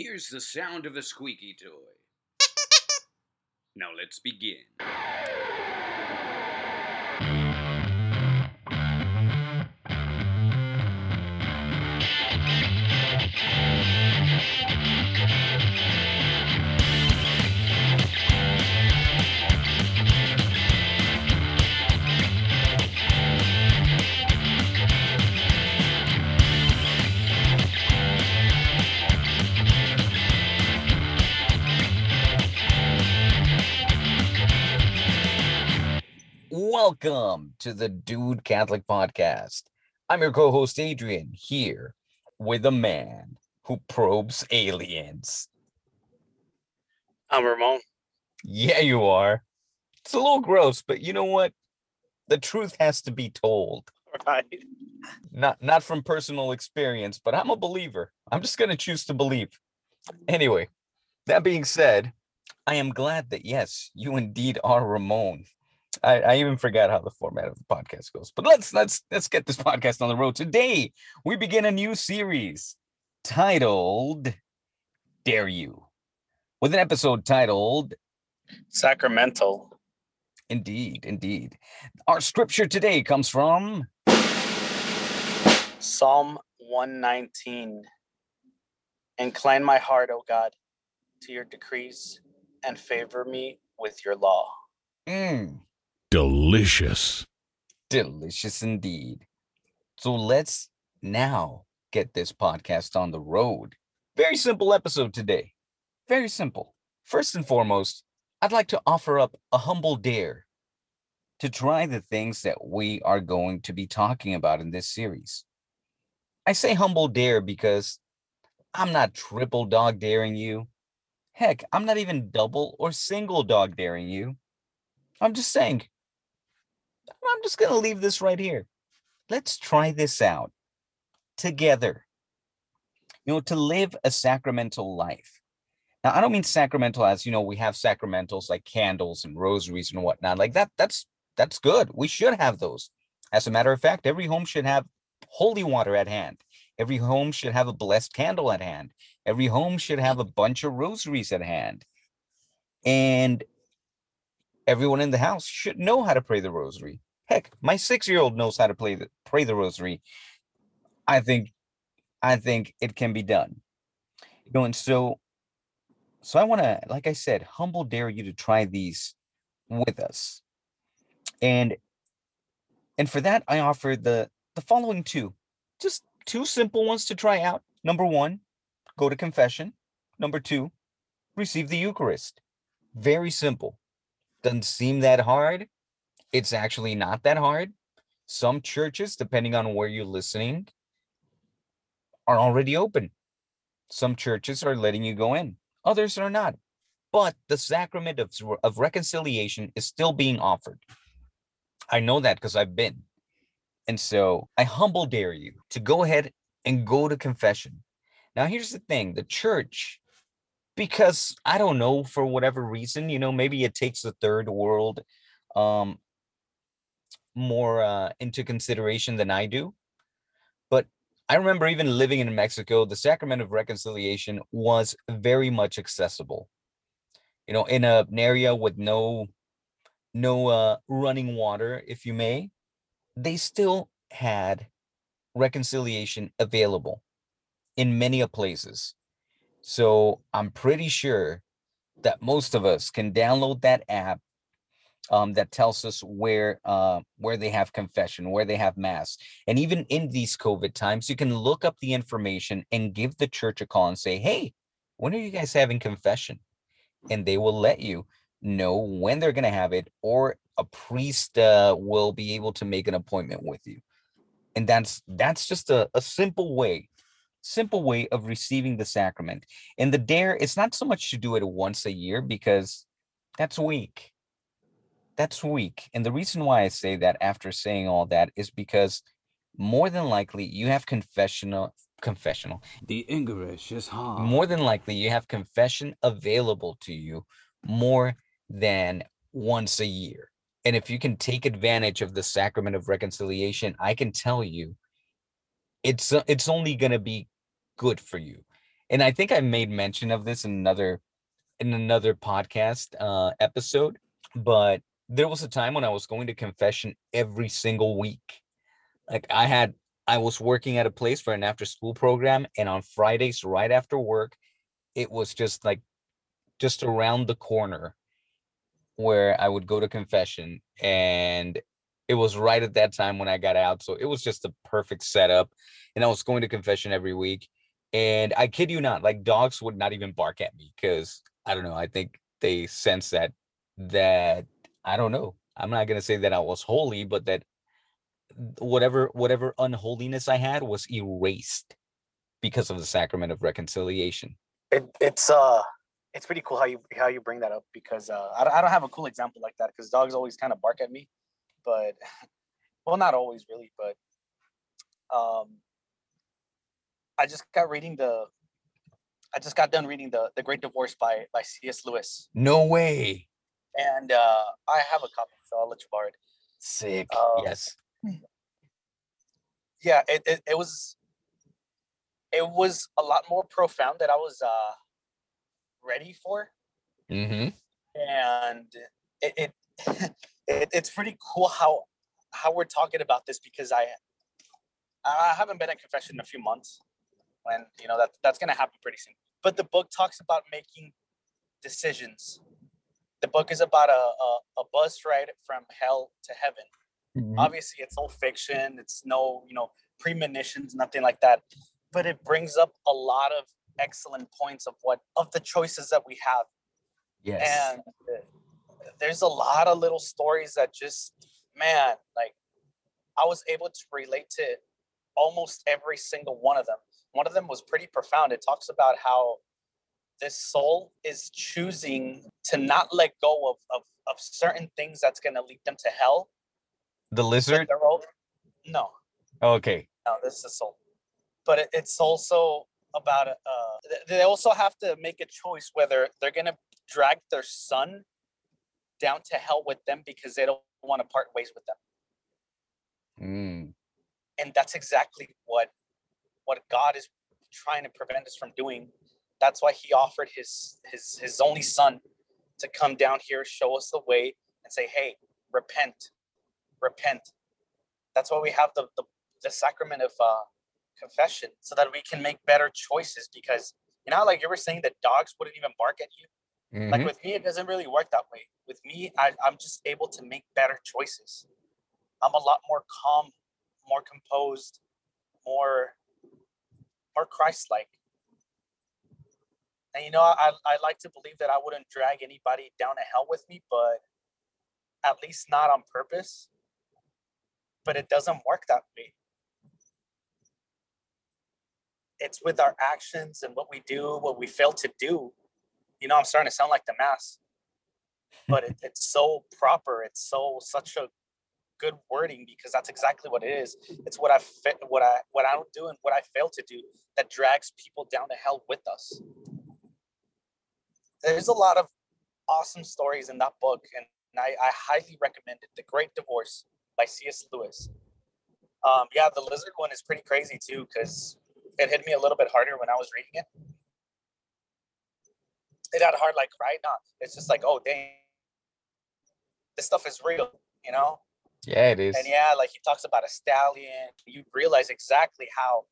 Here's the sound of a squeaky toy. Now let's begin. Welcome to the Dude Catholic Podcast. I'm your co host, Adrian, here with a man who probes aliens. I'm Ramon. Yeah, you are. It's a little gross, but you know what? The truth has to be told. Right. Not not from personal experience, but I'm a believer. I'm just going to choose to believe. Anyway, that being said, I am glad that yes, you indeed are Ramon. I, I even forgot how the format of the podcast goes. But let's let's let's get this podcast on the road. Today we begin a new series titled Dare You. With an episode titled Sacramental. Indeed, indeed. Our scripture today comes from Psalm 119. Incline my heart, O God, to your decrees and favor me with your law. mm, Delicious. delicious indeed. So let's now get this podcast on the road. Very simple episode today. Very simple. First and foremost, I'd like to offer up a humble dare to try the things that we are going to be talking about in this series. I say humble dare because I'm not triple dog daring you. Heck, I'm not even double or single dog daring you. I'm just saying, I'm just going to leave this right here. Let's try this out together. You know, to live a sacramental life. Now, I don't mean sacramental as you know we have sacramentals like candles and rosaries and whatnot. Like that, that's that's good. We should have those. As a matter of fact, every home should have holy water at hand. Every home should have a blessed candle at hand. Every home should have a bunch of rosaries at hand. And everyone in the house should know how to pray the rosary. Heck, my six-year-old knows how to play the pray the rosary. I think, I think it can be done. You know, and so, so I want to, like I said, humble dare you to try these with us, and and for that I offer the the following two, just two simple ones to try out. Number one, go to confession. Number two, receive the Eucharist. Very simple. Doesn't seem that hard it's actually not that hard. Some churches, depending on where you're listening, are already open. Some churches are letting you go in, others are not. But the sacrament of, of reconciliation is still being offered. I know that because I've been. And so I humble dare you to go ahead and go to confession. Now, here's the thing the church, because I don't know, for whatever reason, you know, maybe it takes the third world um more uh, into consideration than I do. But I remember even living in Mexico, the sacrament of reconciliation was very much accessible. You know, in a, an area with no no uh, running water, if you may, they still had reconciliation available in many places. So I'm pretty sure that most of us can download that app um, that tells us where uh, where they have confession, where they have mass, and even in these COVID times, you can look up the information and give the church a call and say, "Hey, when are you guys having confession?" And they will let you know when they're going to have it, or a priest uh, will be able to make an appointment with you. And that's that's just a, a simple way simple way of receiving the sacrament. And the dare, it's not so much to do it once a year because that's weak that's weak. And the reason why I say that after saying all that is because more than likely you have confessional confessional. The English is hard. More than likely you have confession available to you more than once a year. And if you can take advantage of the sacrament of reconciliation, I can tell you it's uh, it's only going to be good for you. and I think I made mention of this in another in another podcast uh episode, but there was a time when I was going to confession every single week. Like I had I was working at a place for an after school program and on Fridays right after work it was just like just around the corner where I would go to confession and it was right at that time when I got out so it was just a perfect setup and I was going to confession every week and I kid you not like dogs would not even bark at me cuz I don't know I think they sense that that I don't know I'm not going to say that I was holy but that whatever whatever unholiness I had was erased because of the sacrament of reconciliation. It, it's uh, it's pretty cool how you how you bring that up because uh, I, don't- I don't have a cool example like that because dogs always kind of bark at me, but well, not always really, but um, I just got reading the, I just got done reading the the Great Divorce by by C.S. Lewis, No way. And uh, I have a copy, so I'll let you borrow it. Sick. Um, yes. yeah it, it, it was it was a lot more profound that i was uh ready for Mm-hmm. and it, it, it it's pretty cool how how we're talking about this because i i haven't been in confession in a few months when you know that that's gonna happen pretty soon but the book talks about making decisions the book is about a, a, a bus ride from hell to heaven. Mm-hmm. obviously it's all fiction. It's no you know premonitions nothing like that. But it brings up a lot of excellent points of what of the choices that we have. Yes. and there's a lot of little stories that just man like i was able to relate to almost every single one of them. One of them was pretty profound. It talks about how this soul is choosing to not let go of of, of certain things that's going to lead them to hell the lizard. no Okay. no this is a soul but it, it's also about uh they also have to make a choice whether they're gonna drag their son down to hell with them because they don't want to part ways with them Mm. and that's exactly what what god is trying to prevent us from doing that's why he offered his his his only son to come down here show us the way and say hey repent repent. That's why we have the the, the sacrament of uh confession so that we can make better choices because you know like you were saying that dogs wouldn't even bark at you? Like Mhm. with me it doesn't really work that way. With me I, i'm just able to make better choices. I'm a lot more calm more composed more more christ-like and you know I, I like to believe that i wouldn't drag anybody down to hell with me but at least not on purpose. But it doesn't work that way. It's with our actions and what we do what we fail to do. You know i'm starting to sound like the mass but it, it's so proper. It's so such a good wording because that's exactly what it is. It's what i fa- what i what i don't do and what i fail to do that drags people down to hell with us there's a lot of awesome stories in that book and i, I highly recommend it. The great divorce by cs lewis. Um, yeah the lizard one is pretty crazy too because it hit me a little bit harder when i was reading it. It had hard like right now it's just like oh dang. This stuff is real you know? Yeah, it is. and yeah like he talks about a stallion. You realize exactly how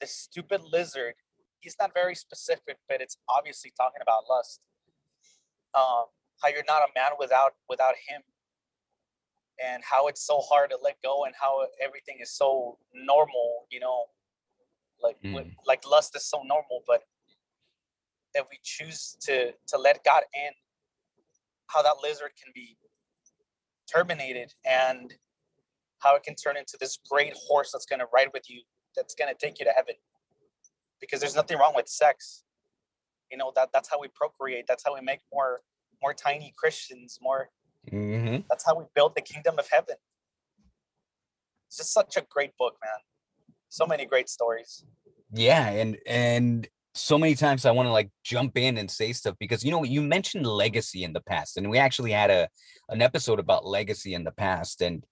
this stupid lizard he's not very specific but it's obviously talking about lust um how you're not a man without without him. And how it's so hard to let go and how everything is so normal you know? Like with- Mm. like lust is so normal but if we choose to to let god in how that lizard can be terminated and how it can turn into this great horse that's going to ride with you that's going to take you to heaven. Because there's nothing wrong with sex you know that that's how we procreate. That's how we make more more tiny christians more hmm that's how we build the kingdom of heaven. It's just such a great book man. So many great stories. Yeah, and and so many times I want to like jump in and say stuff because you know you mentioned legacy in the past, and we actually had a an episode about legacy in the past, and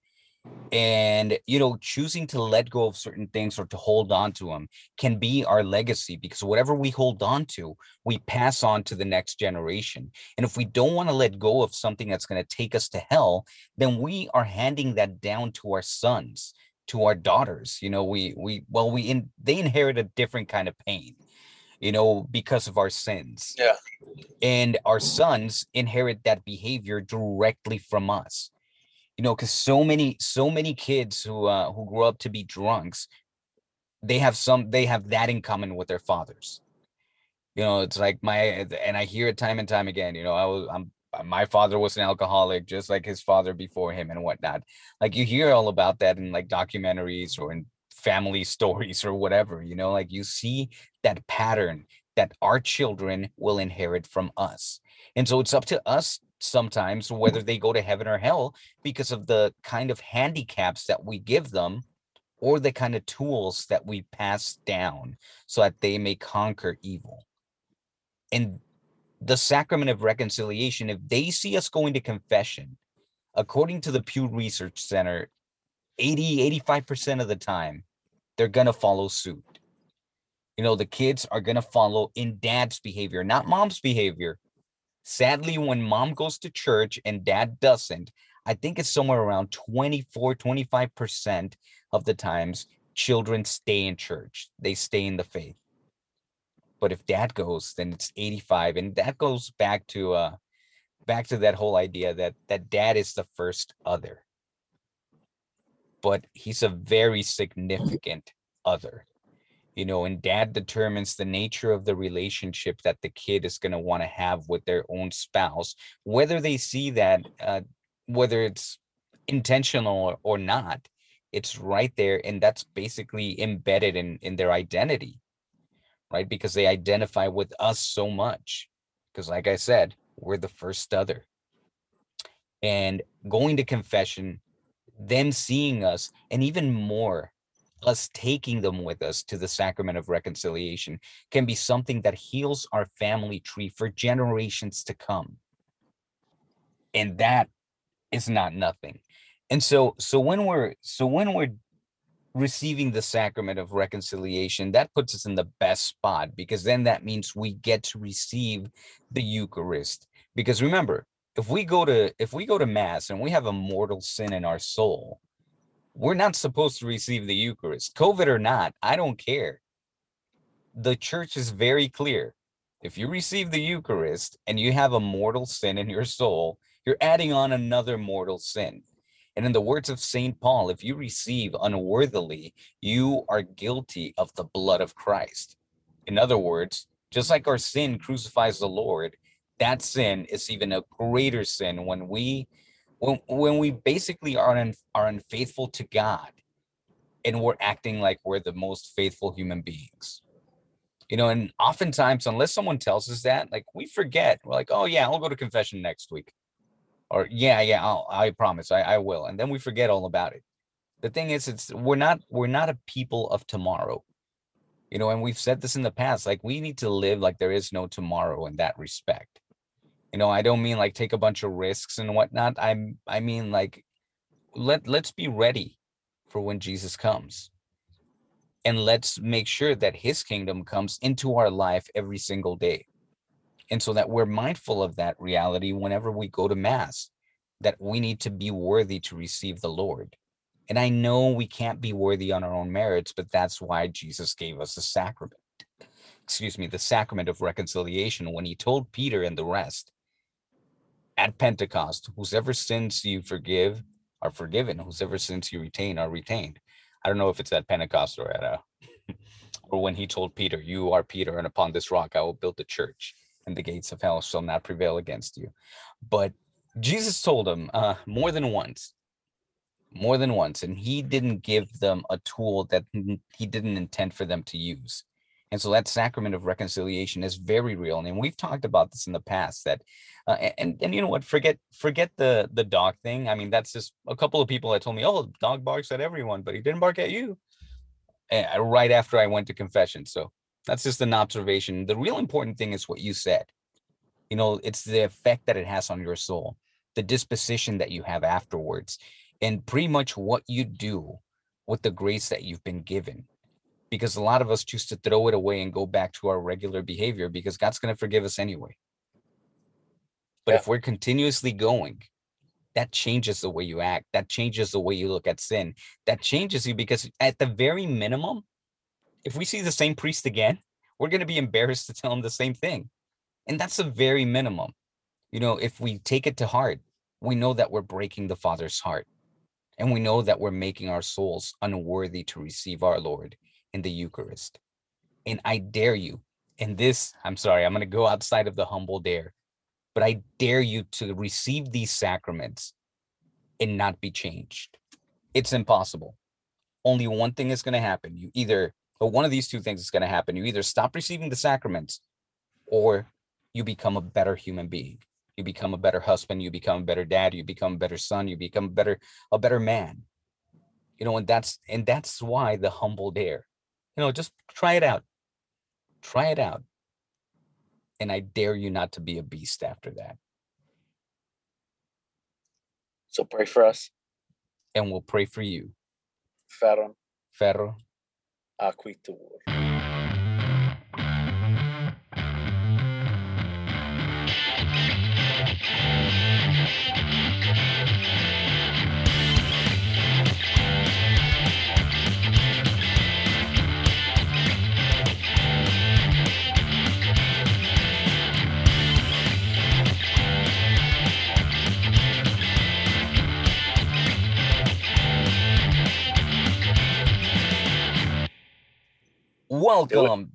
and you know choosing to let go of certain things or to hold on to them can be our legacy because whatever we hold on to we pass on to the next generation. And if we don't want to let go of something that's going to take us to hell then we are handing that down to our sons to our daughters you know we we well we in they inherit a different kind of pain you know because of our sins. Yeah. and our sons inherit that behavior directly from us you know because so many so many kids who uh who grow up to be drunks they have some they have that in common with their fathers. You know it's like my and i hear it time and time again you know i was i'm my father was an alcoholic just like his father before him and whatnot. Like you hear all about that in like documentaries or in family stories or whatever you know like you see that pattern that our children will inherit from us. And so it's up to us sometimes whether they go to heaven or hell because of the kind of handicaps that we give them or the kind of tools that we pass down so that they may conquer evil. And the sacrament of reconciliation, if they see us going to confession, according to the Pew Research Center, 80, 85% of the time, they're going to follow suit. You know, the kids are going to follow in dad's behavior, not mom's behavior. Sadly, when mom goes to church and dad doesn't, I think it's somewhere around 24, 25% of the times children stay in church. They stay in the faith. But if dad goes, then it's 85. And that goes back to uh back to that whole idea that that dad is the first other. But he's a very significant other you know and dad determines the nature of the relationship that the kid is going to want to have with their own spouse whether they see that uh, whether it's intentional or, not it's right there and that's basically embedded in in their identity right? Because they identify with us so much because like i said we're the first other. And going to confession them seeing us and even more us taking them with us to the sacrament of reconciliation can be something that heals our family tree for generations to come. And that is not nothing. And so so when we're so when we're receiving the sacrament of reconciliation that puts us in the best spot because then that means we get to receive the eucharist. Because remember if we go to if we go to mass and we have a mortal sin in our soul we're not supposed to receive the Eucharist, COVID or not. I don't care. The church is very clear. If you receive the Eucharist and you have a mortal sin in your soul, you're adding on another mortal sin. And in the words of St. Paul, if you receive unworthily, you are guilty of the blood of Christ. In other words, just like our sin crucifies the Lord, that sin is even a greater sin when we when when we basically are un, are unfaithful to God and we're acting like we're the most faithful human beings. You know, and oftentimes, unless someone tells us that, like we forget. We're like, oh yeah, I'll go to confession next week. Or yeah, yeah, I'll, I promise, I, I will. And then we forget all about it. The thing is, it's we're not we're not a people of tomorrow. You know, and we've said this in the past, like we need to live like there is no tomorrow in that respect you know i don't mean like take a bunch of risks and whatnot i'm i mean like let let's be ready for when jesus comes. And let's make sure that his kingdom comes into our life every single day. And so that we're mindful of that reality whenever we go to mass that we need to be worthy to receive the lord. And i know we can't be worthy on our own merits but that's why jesus gave us the sacrament excuse me the sacrament of reconciliation when he told peter and the rest at Pentecost, whosever sins you forgive are forgiven, whosever sins you retain are retained. I don't know if it's at Pentecost or at uh or when he told Peter, You are Peter, and upon this rock I will build the church, and the gates of hell shall not prevail against you. But Jesus told him uh, more than once, more than once, and he didn't give them a tool that he didn't intend for them to use. And so that sacrament of reconciliation is very real. And we've talked about this in the past that uh, and and you know what? Forget forget the the dog thing. I mean that's just a couple of people that told me oh dog barks at everyone but he didn't bark at you. And eh, right after i went to confession. So that's just an observation. The real important thing is what you said. You know it's the effect that it has on your soul the disposition that you have afterwards and pretty much what you do with the grace that you've been given. Because a lot of us choose to throw it away and go back to our regular behavior because God's going to forgive us anyway. But Yeah. if we're continuously going, that changes the way you act. That changes the way you look at sin. That changes you because, at the very minimum, if we see the same priest again, we're going to be embarrassed to tell him the same thing. And that's the very minimum. You know, if we take it to heart, we know that we're breaking the Father's heart. And we know that we're making our souls unworthy to receive our Lord in the Eucharist. And I dare you, and this, I'm sorry, I'm going to go outside of the humble dare, but I dare you to receive these sacraments and not be changed. It's impossible. Only one thing is going to happen. You either, or one of these two things is going to happen. You either stop receiving the sacraments or you become a better human being. You become a better husband, you become a better dad, you become a better son, you become a better a better man. You know, and that's and that's why the humble dare. You know, just try it out. Try it out. And I dare you not to be a beast after that. So pray for us. And we'll pray for you. Ferrum Ferro. acuitur. Welcome.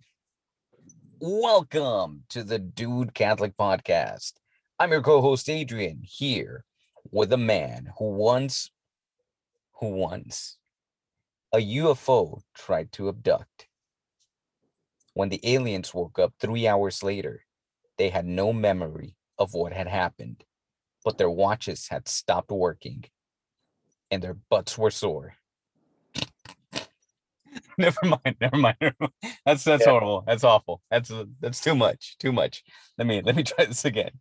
Welcome to the Dude Catholic Podcast. I'm your co-host Adrian here with a man who once who once a UFO tried to abduct. When the aliens woke up 3 hours later, they had no memory of what had happened, but their watches had stopped working and their butts were sore. never mind, never mind. Never mind. That's that's Yeah. horrible. That's awful. That's that's too much. Too much. Let me let me try this again.